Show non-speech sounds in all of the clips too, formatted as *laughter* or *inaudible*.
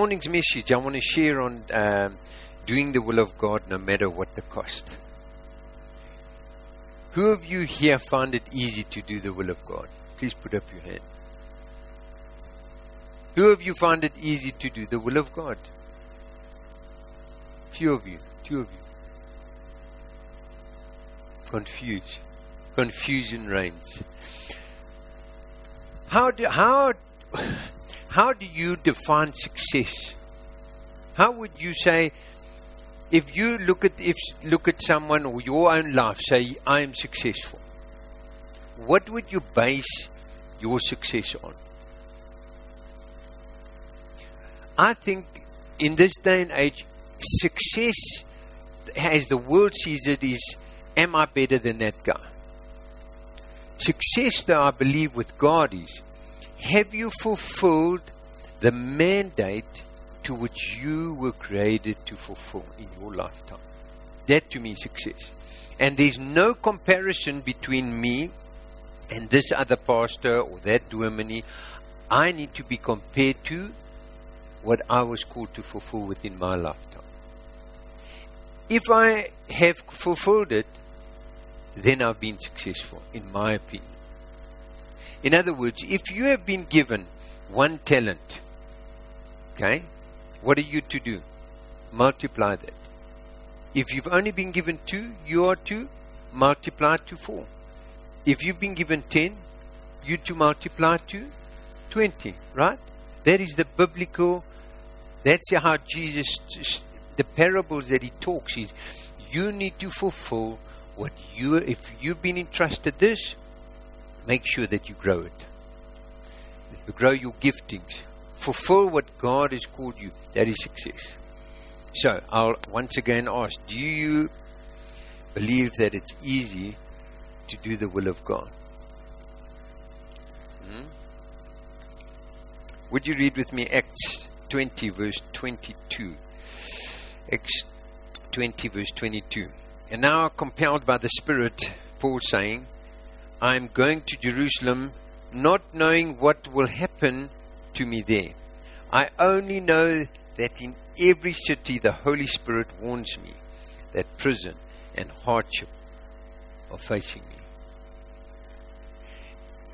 morning's message, I want to share on um, doing the will of God no matter what the cost. Who of you here found it easy to do the will of God? Please put up your hand. Who of you found it easy to do the will of God? Few of you, two of you. Confused. Confusion reigns. How do, how, how do you define success? How would you say, if you look at if look at someone or your own life, say I am successful. What would you base your success on? I think in this day and age, success, as the world sees it, is am I better than that guy? Success, though, I believe with God is have you fulfilled the mandate to which you were created to fulfill in your lifetime? That to me is success. And there's no comparison between me and this other pastor or that Dominee. I need to be compared to what I was called to fulfill within my lifetime. If I have fulfilled it, then I've been successful, in my opinion. In other words, if you have been given one talent, okay, what are you to do? Multiply that. If you've only been given two, you are to multiply to four. If you've been given ten, you to multiply to twenty, right? That is the biblical, that's how Jesus, the parables that he talks is, you need to fulfill what you, if you've been entrusted this, make sure that you grow it. You grow your giftings. Fulfill what God has called you. That is success. So, I'll once again ask do you believe that it's easy to do the will of God? Hmm? Would you read with me Acts 20, verse 22? Acts 20, verse 22. And now, compelled by the Spirit, Paul saying, I am going to Jerusalem, not knowing what will happen to me there. I only know that in every city the Holy Spirit warns me that prison and hardship are facing me.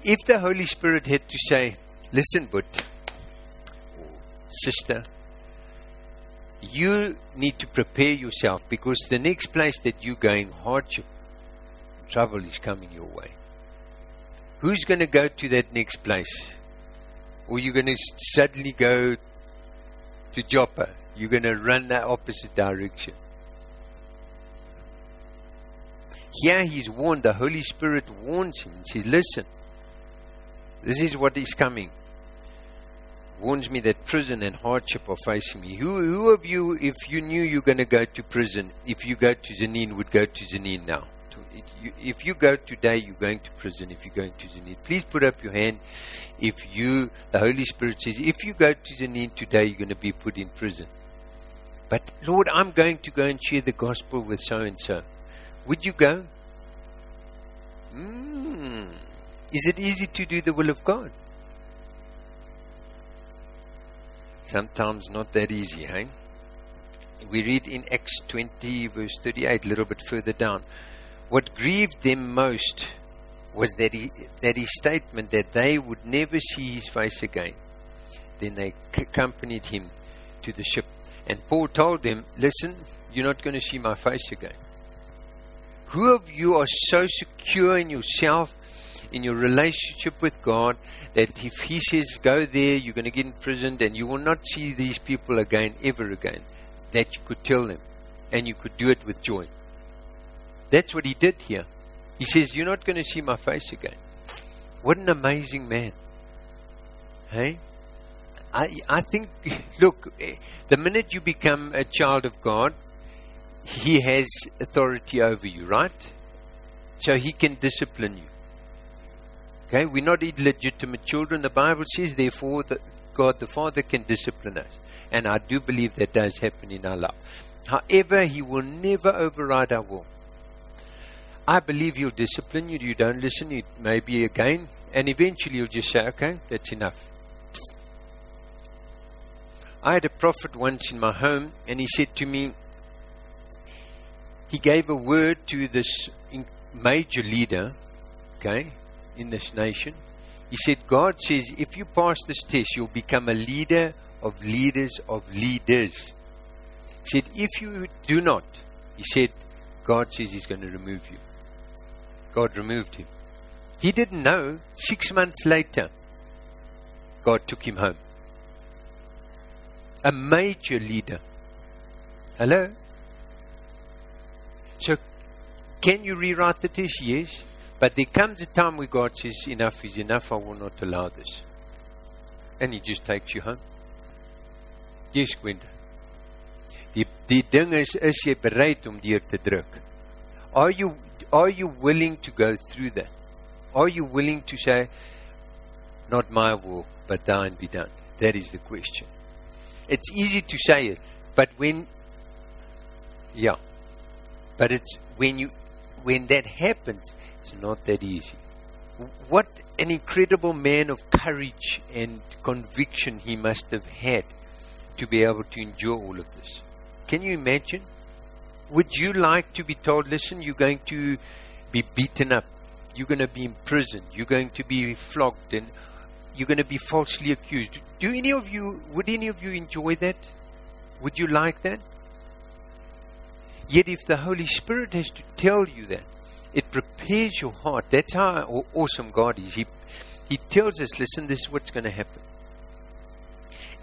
If the Holy Spirit had to say, Listen, but, sister, you need to prepare yourself because the next place that you're going, hardship, trouble is coming your way. Who's going to go to that next place? Or you're going to suddenly go to Joppa. You're going to run that opposite direction. Here he's warned, the Holy Spirit warns him and says, Listen, this is what is coming warns me that prison and hardship are facing me. Who, who of you, if you knew you're going to go to prison, if you go to Zanin, would go to Zanin now? If you go today, you're going to prison. If you're going to Zanin, please put up your hand. If you, the Holy Spirit says, if you go to Zanin today, you're going to be put in prison. But Lord, I'm going to go and share the gospel with so and so. Would you go? Mm. Is it easy to do the will of God? Sometimes not that easy, hey? We read in Acts 20, verse 38, a little bit further down. What grieved them most was that, he, that his statement that they would never see his face again. Then they accompanied him to the ship. And Paul told them, Listen, you're not going to see my face again. Who of you are so secure in yourself in your relationship with God that if He says, go there, you're going to get imprisoned and you will not see these people again, ever again, that you could tell them and you could do it with joy. That's what He did here. He says, You're not going to see my face again. What an amazing man. Hey? I, I think, *laughs* look, the minute you become a child of God, He has authority over you, right? So He can discipline you. Okay, we're not illegitimate children. The Bible says, therefore, that God the Father can discipline us. And I do believe that does happen in our life. However, He will never override our will. I believe you'll discipline you. You don't listen, it may be again. And eventually you'll just say, okay, that's enough. I had a prophet once in my home, and he said to me, he gave a word to this major leader, okay, in this nation. He said, God says, if you pass this test, you'll become a leader of leaders of leaders. He said, if you do not, he said, God says He's going to remove you. God removed him. He didn't know. Six months later, God took him home. A major leader. Hello? So, can you rewrite the test? Yes. But there comes a time where God says, Enough is enough, I will not allow this. And He just takes you home. Yes, Gwenda. Die die ding is is jy bereid om deur te druk? Are you are you willing to go through that? Are you willing to say not my will but thine be done? That is the question. It's easy to say it, but when yeah. But it's when you when that happens, it's not that easy. What an incredible man of courage and conviction he must have had to be able to endure all of this. Can you imagine? Would you like to be told, listen, you're going to be beaten up, you're going to be imprisoned, you're going to be flogged, and you're going to be falsely accused? Do any of you, would any of you enjoy that? Would you like that? Yet, if the Holy Spirit has to tell you that, it prepares your heart. That's how awesome God is. He, he tells us, listen, this is what's going to happen.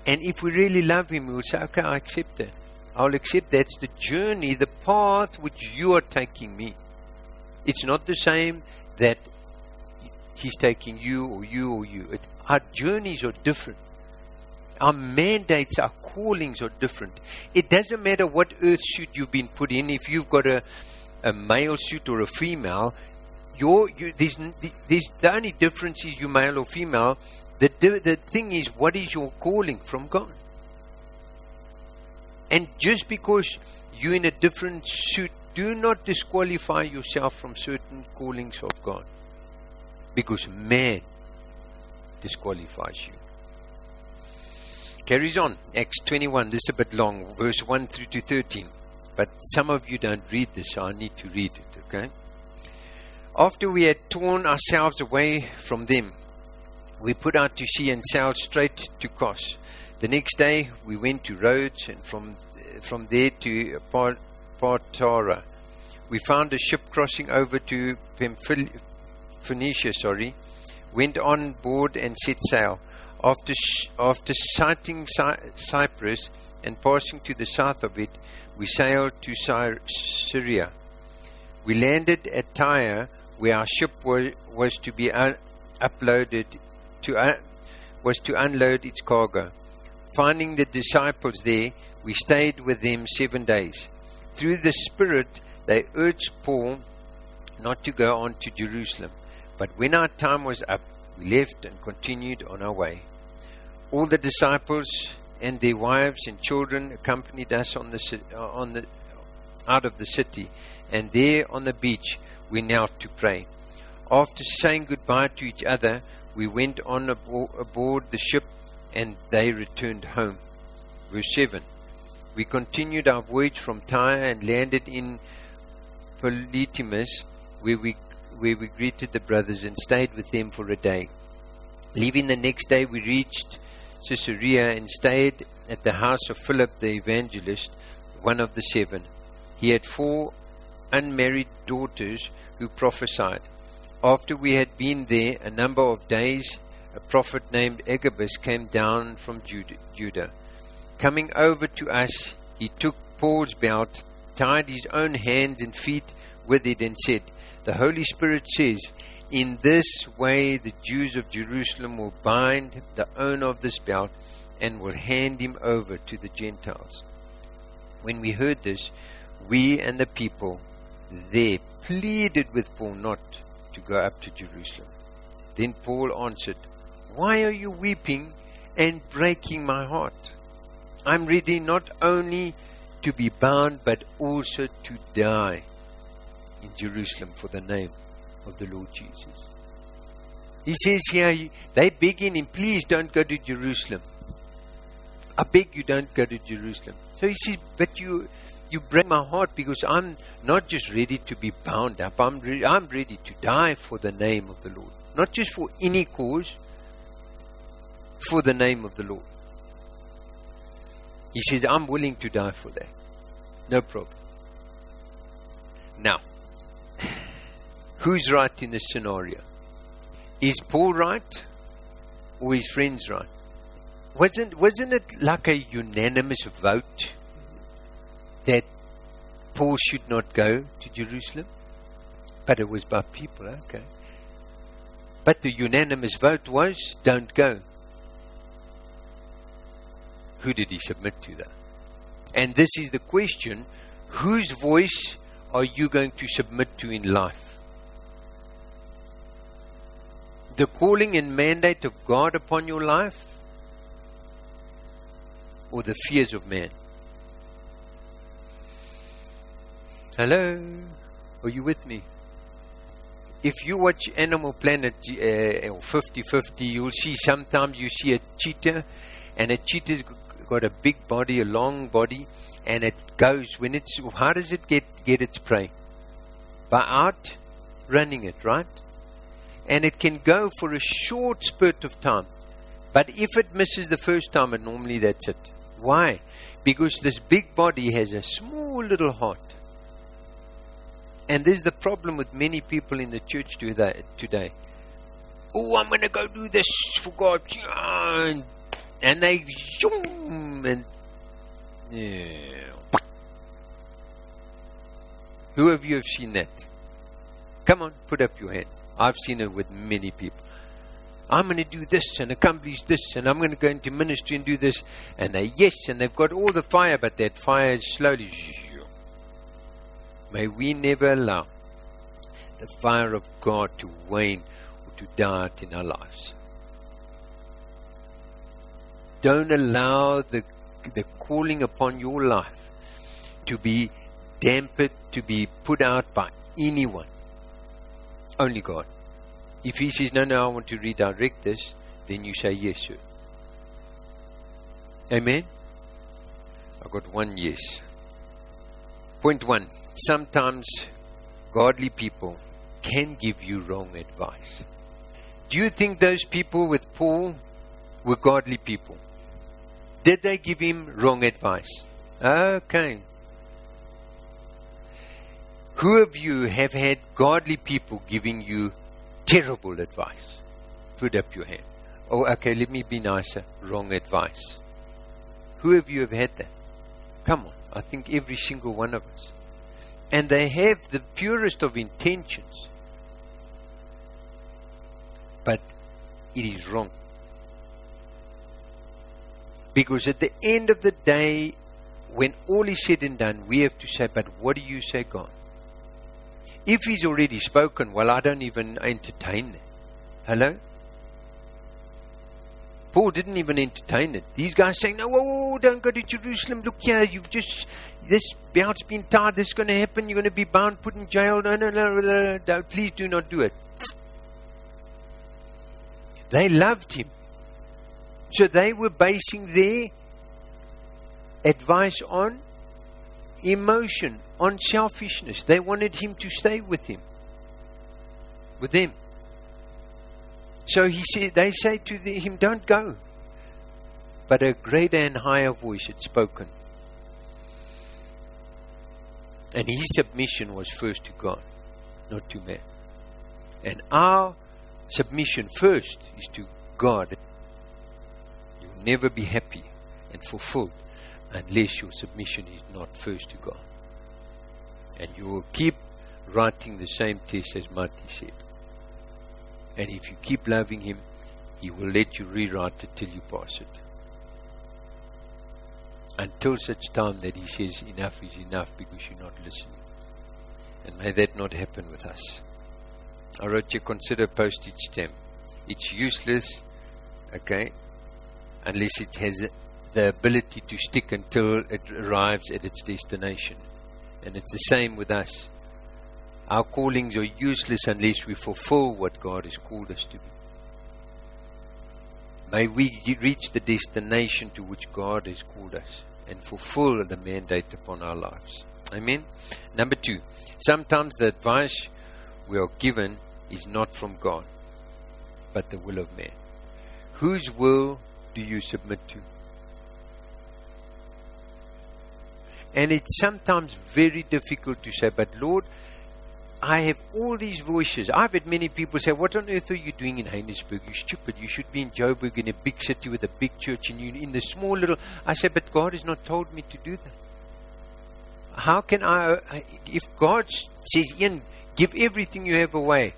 And if we really love Him, we'll say, okay, I accept that. I'll accept that's the journey, the path which you are taking me. It's not the same that He's taking you or you or you. It, our journeys are different. Our mandates, our callings are different. It doesn't matter what earth suit you've been put in. If you've got a, a male suit or a female, your, you, there's, there's, the only difference is you male or female. The, the thing is, what is your calling from God? And just because you're in a different suit, do not disqualify yourself from certain callings of God. Because man disqualifies you. Carries on. Acts 21. This is a bit long. Verse 1 through to 13. But some of you don't read this, so I need to read it, okay? After we had torn ourselves away from them, we put out to sea and sailed straight to Kos the next day we went to Rhodes and from from there to Patara. We found a ship crossing over to Phoenicia, sorry, went on board and set sail. After, after sighting Cyprus and passing to the south of it, we sailed to Syria. We landed at Tyre, where our ship was, was to be un- uploaded to uh, was to unload its cargo. Finding the disciples there, we stayed with them seven days. Through the Spirit, they urged Paul not to go on to Jerusalem. But when our time was up, we left and continued on our way. All the disciples and their wives and children accompanied us on the, uh, on the, out of the city, and there on the beach we knelt to pray. After saying goodbye to each other, we went on aboard the ship and they returned home. Verse 7 We continued our voyage from Tyre and landed in Ptolemais, where we, where we greeted the brothers and stayed with them for a day. Leaving the next day, we reached Caesarea and stayed at the house of Philip the evangelist, one of the seven. He had four unmarried daughters who prophesied. After we had been there a number of days, a prophet named Agabus came down from Judah. Coming over to us, he took Paul's belt, tied his own hands and feet with it, and said, The Holy Spirit says, In this way the Jews of Jerusalem will bind the owner of this belt and will hand him over to the Gentiles. When we heard this, we and the people there pleaded with Paul not to go up to Jerusalem. Then Paul answered, why are you weeping and breaking my heart? I'm ready not only to be bound, but also to die in Jerusalem for the name of the Lord Jesus. He says here, they begging him, please don't go to Jerusalem. I beg you don't go to Jerusalem. So he says, but you, you break my heart because I'm not just ready to be bound up. I'm, re- I'm ready to die for the name of the Lord. Not just for any cause, for the name of the Lord. He says, I'm willing to die for that. No problem. Now, *sighs* who's right in this scenario? Is Paul right or his friends right? Wasn't, wasn't it like a unanimous vote that Paul should not go to Jerusalem? But it was by people, okay. But the unanimous vote was don't go. Who did he submit to that? And this is the question whose voice are you going to submit to in life? The calling and mandate of God upon your life? Or the fears of man? Hello? Are you with me? If you watch Animal Planet uh, 50 50, you'll see sometimes you see a cheetah, and a cheetah's got a big body, a long body, and it goes when it's how does it get get its prey? By out running it, right? And it can go for a short spurt of time. But if it misses the first time, and normally that's it. Why? Because this big body has a small little heart. And this is the problem with many people in the church today. Oh, I'm going to go do this for God. And they zoom and yeah. Who of you have seen that? Come on, put up your hands. I've seen it with many people. I'm going to do this and accomplish this, and I'm going to go into ministry and do this. And they, yes, and they've got all the fire, but that fire is slowly. May we never allow the fire of God to wane or to die out in our lives. Don't allow the, the calling upon your life to be dampened, to be put out by anyone. Only God. If He says, no, no, I want to redirect this, then you say, yes, sir. Amen? I got one yes. Point one. Sometimes godly people can give you wrong advice. Do you think those people with Paul were godly people? Did they give him wrong advice? Okay. Who of you have had godly people giving you terrible advice? Put up your hand. Oh, okay, let me be nicer. Wrong advice. Who of you have had that? Come on. I think every single one of us. And they have the purest of intentions. But it is wrong. Because at the end of the day, when all is said and done, we have to say, but what do you say, God? If He's already spoken, well, I don't even entertain that. Hello? Paul didn't even entertain it. These guys saying, no, whoa, whoa, don't go to Jerusalem. Look here, you've just, this belt's been tied, this is going to happen, you're going to be bound, put in jail. No, no, no, no, no, please do not do it. They loved him. So they were basing their advice on emotion, on selfishness. They wanted him to stay with him, with them. So he said, they say to the, him, "Don't go." But a greater and higher voice had spoken, and his submission was first to God, not to man. And our submission first is to God never be happy and fulfilled unless your submission is not first to God. And you will keep writing the same test as Marty said. And if you keep loving Him, He will let you rewrite it till you pass it. Until such time that He says enough is enough because you're not listening. And may that not happen with us. I wrote you consider postage stamp. It's useless, okay, unless it has the ability to stick until it arrives at its destination. And it's the same with us. Our callings are useless unless we fulfill what God has called us to be. May we reach the destination to which God has called us and fulfill the mandate upon our lives. Amen. Number two, sometimes the advice we are given is not from God, but the will of man. Whose will do you submit to? And it's sometimes very difficult to say, but Lord, I have all these voices. I've had many people say, What on earth are you doing in Heinesburg? You're stupid. You should be in Joburg in a big city with a big church and you in the small little. I said, But God has not told me to do that. How can I, if God says, Ian, give everything you have away,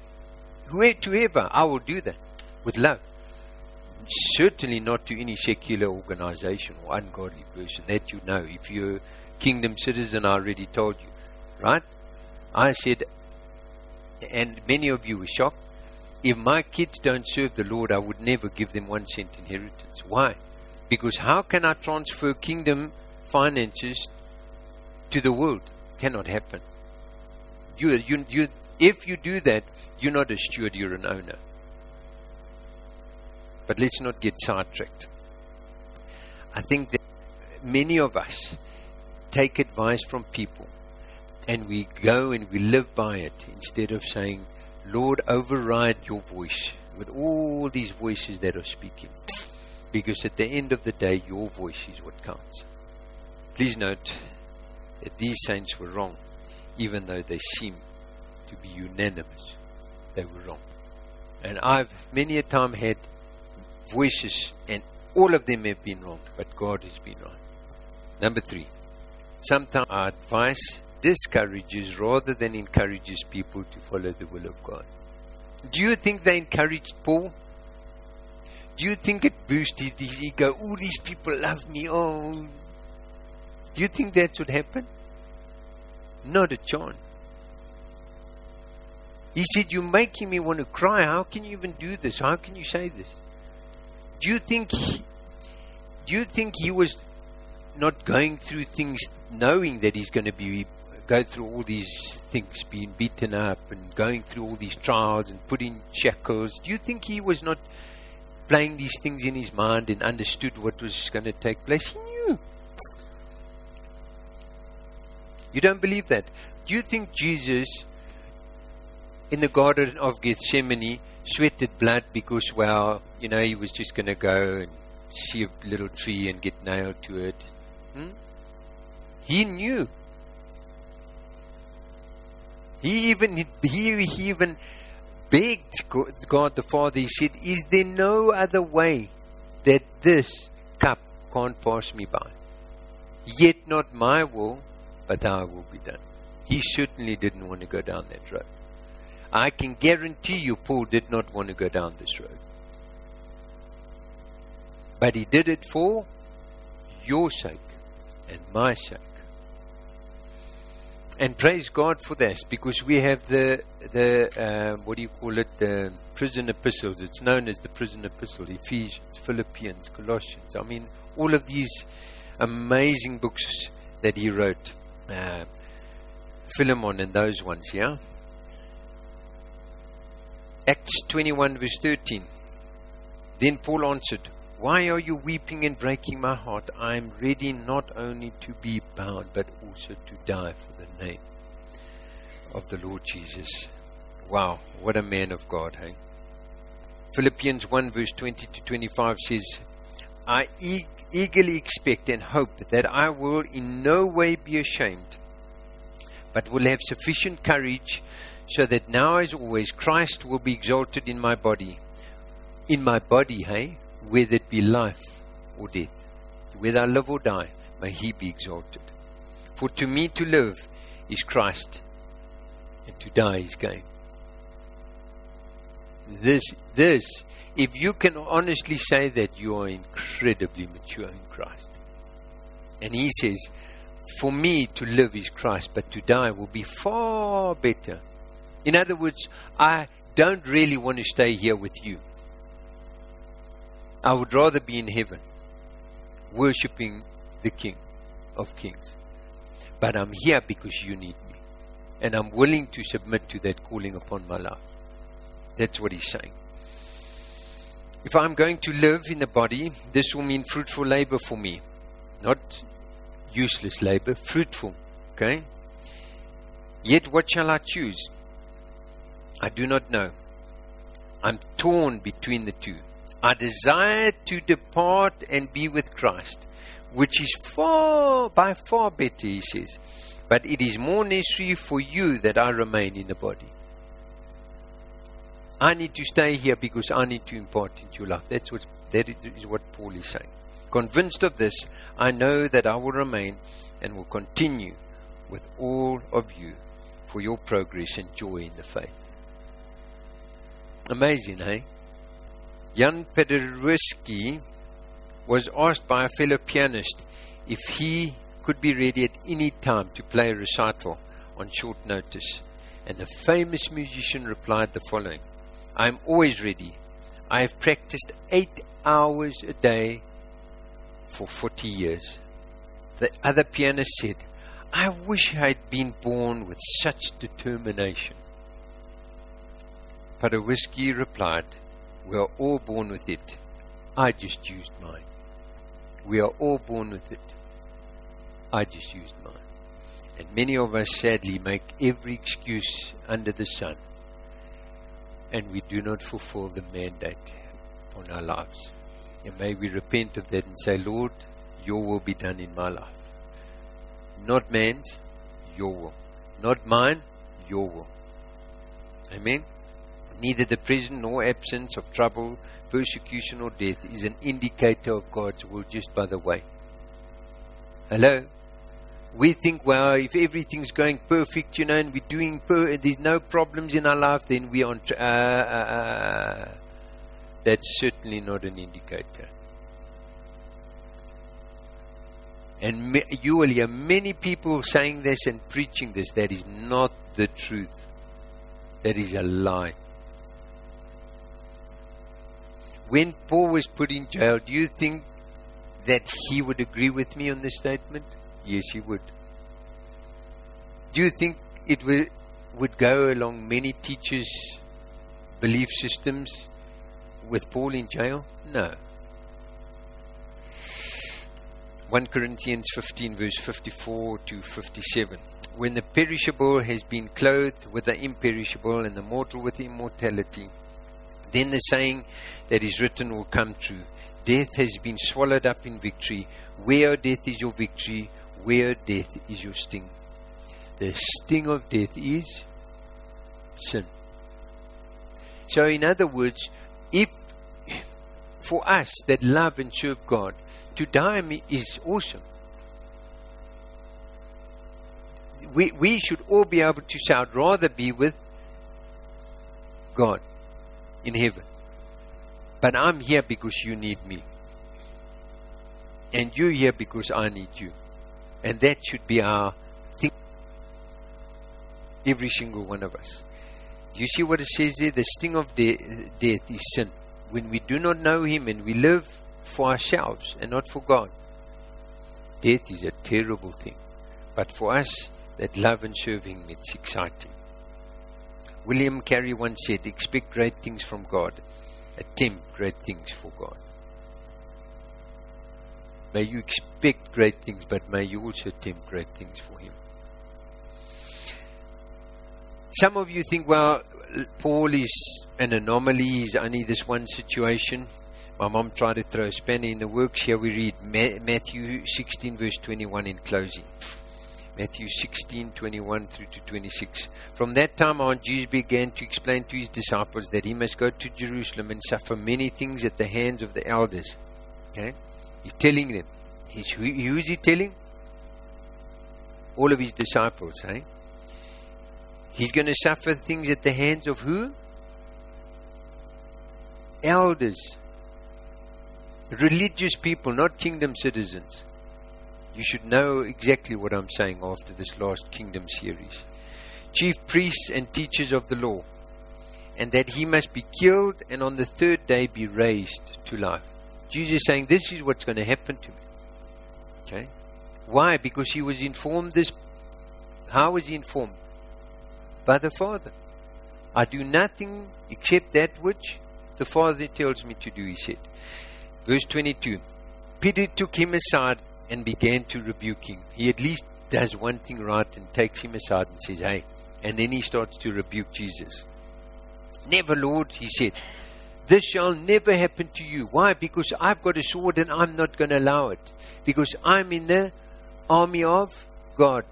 to whoever, I will do that with love. Certainly not to any secular organization or ungodly person. That you know. If you're a kingdom citizen, I already told you. Right? I said, and many of you were shocked. If my kids don't serve the Lord, I would never give them one cent inheritance. Why? Because how can I transfer kingdom finances to the world? Cannot happen. You, you, you, if you do that, you're not a steward, you're an owner. But let's not get sidetracked. I think that many of us take advice from people and we go and we live by it instead of saying, Lord, override your voice with all these voices that are speaking. Because at the end of the day, your voice is what counts. Please note that these saints were wrong, even though they seem to be unanimous. They were wrong. And I've many a time had voices, and all of them have been wrong, but God has been right. Number three, sometimes our advice discourages rather than encourages people to follow the will of God. Do you think they encouraged Paul? Do you think it boosted his ego? Oh, these people love me. Oh. Do you think that what happen? Not a chance. He said, You're making me want to cry. How can you even do this? How can you say this? Do you think he, do you think he was not going through things knowing that he's going to be go through all these things, being beaten up and going through all these trials and put in shackles? Do you think he was not playing these things in his mind and understood what was going to take place? He knew. You don't believe that? Do you think Jesus in the Garden of Gethsemane sweated blood because, well, you know, he was just going to go and see a little tree and get nailed to it? Hmm? He knew. He even he, he even begged God the Father. He said, "Is there no other way that this cup can't pass me by? Yet not my will, but thy will be done." He certainly didn't want to go down that road. I can guarantee you, Paul did not want to go down this road. But he did it for your sake and my sake. And praise God for this because we have the the uh, what do you call it the prison epistles. It's known as the prison epistle. Ephesians, Philippians, Colossians. I mean, all of these amazing books that he wrote. Uh, Philemon and those ones, yeah. Acts 21 verse 13. Then Paul answered, Why are you weeping and breaking my heart? I am ready not only to be bound, but also to die for the name of the Lord Jesus. Wow, what a man of God, hey? Philippians 1 verse 20 to 25 says, I eagerly expect and hope that I will in no way be ashamed, but will have sufficient courage so that now as always Christ will be exalted in my body. In my body, hey? Whether it be life or death. Whether I live or die, may he be exalted. For to me to live is Christ, and to die is gain. This, this, if you can honestly say that, you are incredibly mature in Christ. And he says, For me to live is Christ, but to die will be far better. In other words, I don't really want to stay here with you. I would rather be in heaven, worshipping the King of Kings. But I'm here because you need me. And I'm willing to submit to that calling upon my life. That's what he's saying. If I'm going to live in the body, this will mean fruitful labor for me. Not useless labor, fruitful. Okay? Yet what shall I choose? I do not know. I'm torn between the two. I desire to depart and be with Christ, which is far, by far better, he says. But it is more necessary for you that I remain in the body. I need to stay here because I need to impart into your life. That's what, that is what Paul is saying. Convinced of this, I know that I will remain and will continue with all of you for your progress and joy in the faith. Amazing, eh? Jan Paderewski was asked by a fellow pianist if he could be ready at any time to play a recital on short notice. And the famous musician replied the following I am always ready. I have practiced eight hours a day for 40 years. The other pianist said, I wish I had been born with such determination. Paderewski replied, We are all born with it. I just used mine. We are all born with it. I just used mine. And many of us sadly make every excuse under the sun and we do not fulfill the mandate on our lives. And may we repent of that and say, Lord, your will be done in my life. Not man's, your will. Not mine, your will. Amen. Neither the present nor absence of trouble, persecution, or death is an indicator of God's will, just by the way. Hello? we think, well, if everything's going perfect, you know, and we're doing, per- there's no problems in our life, then we are. uh, uh, uh, that's certainly not an indicator. And me, you will hear many people saying this and preaching this. That is not the truth. That is a lie. When Paul was put in jail, do you think that he would agree with me on this statement? Yes, he would. Do you think it will, would go along many teachers' belief systems with Paul in jail? No. 1 Corinthians 15, verse 54 to 57. When the perishable has been clothed with the imperishable and the mortal with immortality, then the saying that is written will come true. Death has been swallowed up in victory. Where, death, is your victory? Where death is your sting? The sting of death is sin. So, in other words, if for us that love and serve God, to die is awesome. We, we should all be able to I'd rather be with God in heaven. But I'm here because you need me. And you're here because I need you. And that should be our thing. Every single one of us. You see what it says there? The sting of de- death is sin. When we do not know Him and we live for ourselves and not for God, death is a terrible thing. But for us that love and serve Him, it's exciting. William Carey once said, Expect great things from God, attempt great things for God. May you expect great things, but may you also attempt great things for Him. Some of you think, well, Paul is an anomaly, he's only this one situation. My mom tried to throw a spanner in the works. Here we read Matthew 16, verse 21 in closing. Matthew 16, 21 through to 26. From that time on, Jesus began to explain to his disciples that he must go to Jerusalem and suffer many things at the hands of the elders. Okay? He's telling them. He's, who, is he telling? All of his disciples, eh? He's going to suffer things at the hands of who? Elders. Religious people, not kingdom citizens. You should know exactly what I'm saying after this last kingdom series. Chief priests and teachers of the law, and that he must be killed and on the third day be raised to life. Jesus saying, This is what's going to happen to me. Okay? Why? Because he was informed this. How was he informed? By the Father. I do nothing except that which the Father tells me to do, he said. Verse 22 Peter took him aside and began to rebuke him. He at least does one thing right and takes him aside and says, Hey. And then he starts to rebuke Jesus. Never, Lord, he said. This shall never happen to you. Why? Because I've got a sword and I'm not going to allow it. Because I'm in the army of God.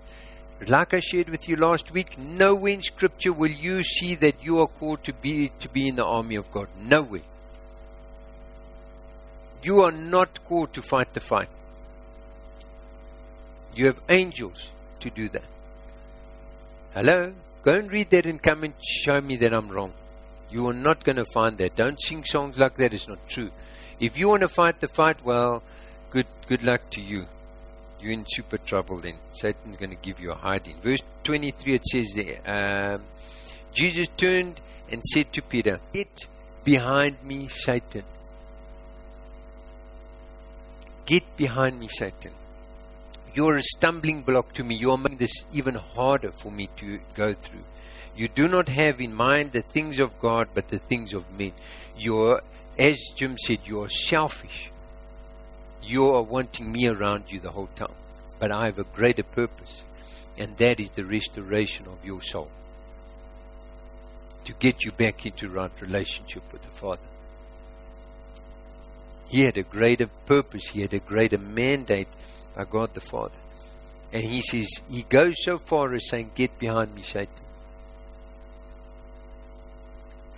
Like I shared with you last week, nowhere in Scripture will you see that you are called to be to be in the army of God. Nowhere. You are not called to fight the fight. You have angels to do that. Hello? Go and read that and come and show me that I'm wrong. You are not going to find that. Don't sing songs like that. It's not true. If you want to fight the fight, well, good good luck to you. You're in super trouble then. Satan's going to give you a hiding. Verse 23 it says there, um, Jesus turned and said to Peter, Get behind me, Satan. Get behind me, Satan. You're a stumbling block to me. You're making this even harder for me to go through. You do not have in mind the things of God, but the things of men. You're, as Jim said, you're selfish. You are wanting me around you the whole time. But I have a greater purpose, and that is the restoration of your soul. To get you back into right relationship with the Father. He had a greater purpose, he had a greater mandate by God the Father. And he says, he goes so far as saying, Get behind me, Satan.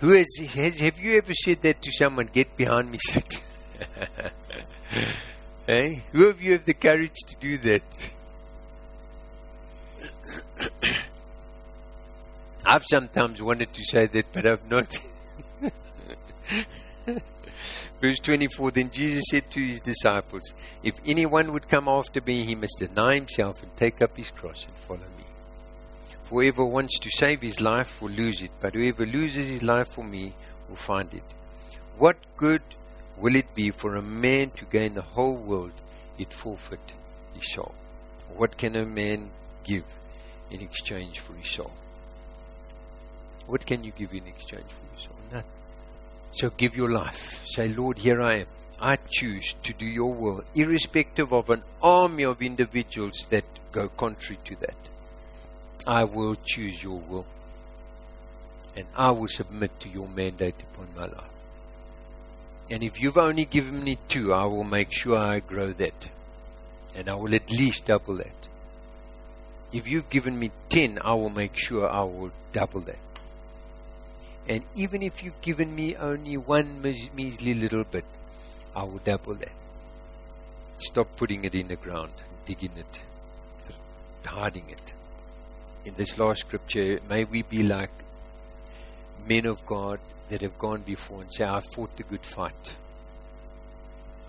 Who has, has have you ever said that to someone? Get behind me, Satan. *laughs* hey, who of you have the courage to do that? *coughs* I've sometimes wanted to say that, but I've not. *laughs* Verse 24 Then Jesus said to his disciples, If anyone would come after me, he must deny himself and take up his cross and follow me. For whoever wants to save his life will lose it, but whoever loses his life for me will find it. What good will it be for a man to gain the whole world yet forfeit his soul? What can a man give in exchange for his soul? What can you give in exchange for your soul? Nothing. So give your life. Say, Lord, here I am. I choose to do your will, irrespective of an army of individuals that go contrary to that. I will choose your will. And I will submit to your mandate upon my life. And if you've only given me two, I will make sure I grow that. And I will at least double that. If you've given me ten, I will make sure I will double that. And even if you've given me only one measly little bit, I will double that. Stop putting it in the ground, digging it, hiding it. In this last scripture, may we be like men of God that have gone before and say, I've fought the good fight.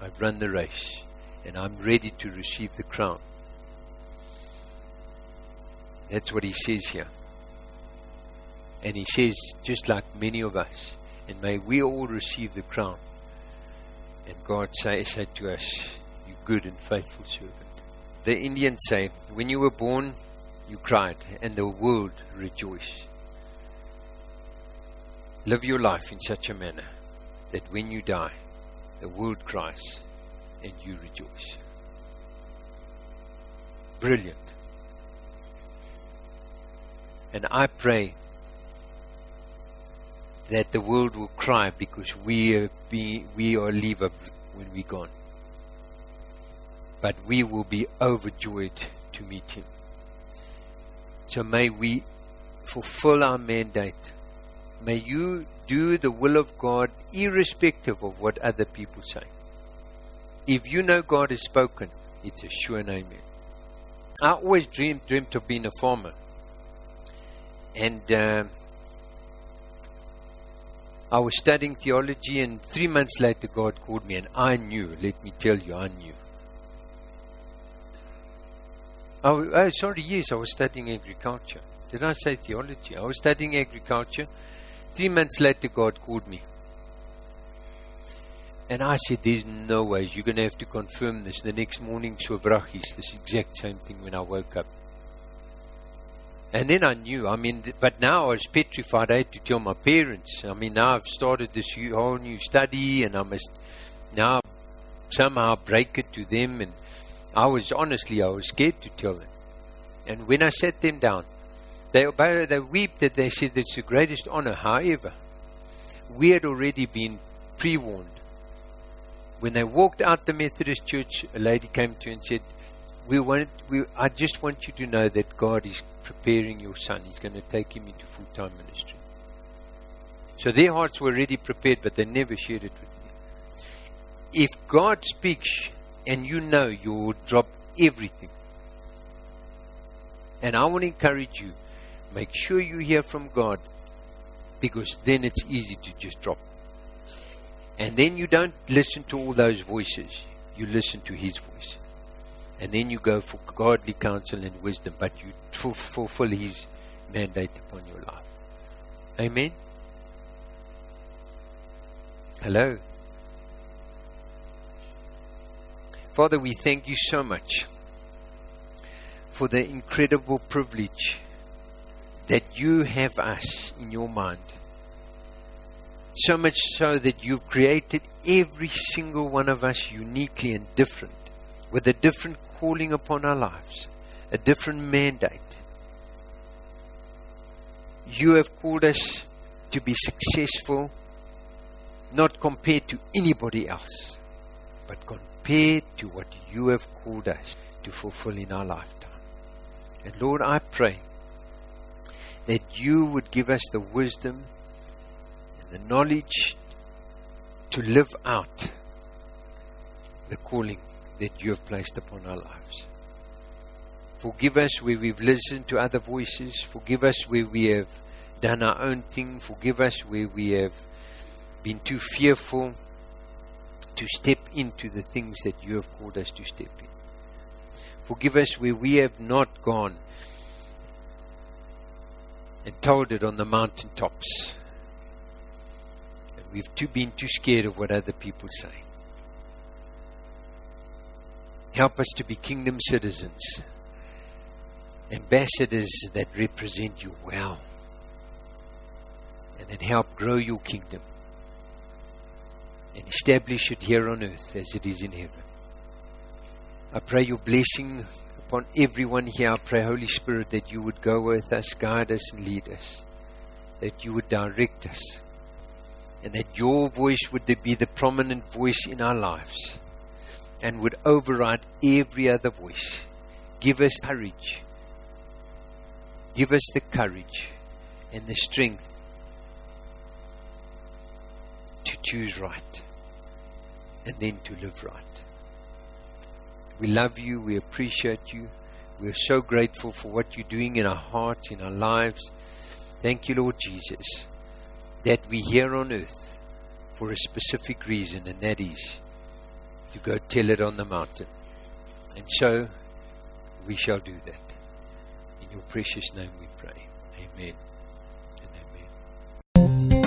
I've run the race, and I'm ready to receive the crown. That's what he says here. And he says, just like many of us, and may we all receive the crown. And God say, said to us, You good and faithful servant. The Indians say, When you were born, you cried, and the world rejoiced. Live your life in such a manner that when you die, the world cries and you rejoice. Brilliant. And I pray that the world will cry because we are, be, we are leave when we're gone. But we will be overjoyed to meet Him. So may we fulfill our mandate. May you do the will of God irrespective of what other people say. If you know God has spoken, it's a sure name. I always dreamed, dreamt of being a farmer. And uh, I was studying theology, and three months later, God called me, and I knew. Let me tell you, I knew. Oh, oh, sorry, yes, I was studying agriculture. Did I say theology? I was studying agriculture. Three months later, God called me. And I said, There's no ways. You're going to have to confirm this. The next morning, Shovrachis, this exact same thing when I woke up. And then I knew. I mean, th- but now I was petrified. I had to tell my parents. I mean, now I've started this whole new study, and I must now somehow break it to them. And I was honestly, I was scared to tell them. And when I sat them down, they they wept that they said it's the greatest honor. However, we had already been pre-warned. When they walked out the Methodist church, a lady came to and said, "We want, we, I just want you to know that God is preparing your son. He's going to take him into full-time ministry." So their hearts were already prepared, but they never shared it with me. If God speaks and you know, you will drop everything. And I want to encourage you, make sure you hear from God because then it's easy to just drop. And then you don't listen to all those voices, you listen to His voice. And then you go for godly counsel and wisdom, but you fulfill His mandate upon your life. Amen. Hello. Father, we thank you so much for the incredible privilege that you have us in your mind. So much so that you've created every single one of us uniquely and different, with a different calling upon our lives, a different mandate. You have called us to be successful, not compared to anybody else, but compared to what you have called us to fulfill in our lifetime. And Lord, I pray that you would give us the wisdom and the knowledge to live out the calling that you have placed upon our lives. Forgive us where we've listened to other voices. Forgive us where we have done our own thing. Forgive us where we have been too fearful to step into the things that you have called us to step in. Forgive us where we have not gone and told it on the mountaintops. And we've too, been too scared of what other people say. Help us to be kingdom citizens, ambassadors that represent you well, and that help grow your kingdom and establish it here on earth as it is in heaven. I pray your blessing upon everyone here. I pray, Holy Spirit, that you would go with us, guide us, and lead us, that you would direct us, and that your voice would be the prominent voice in our lives and would override every other voice. Give us courage. Give us the courage and the strength to choose right and then to live right. We love you. We appreciate you. We are so grateful for what you're doing in our hearts, in our lives. Thank you, Lord Jesus, that we're here on earth for a specific reason, and that is to go tell it on the mountain. And so we shall do that. In your precious name we pray. Amen and amen.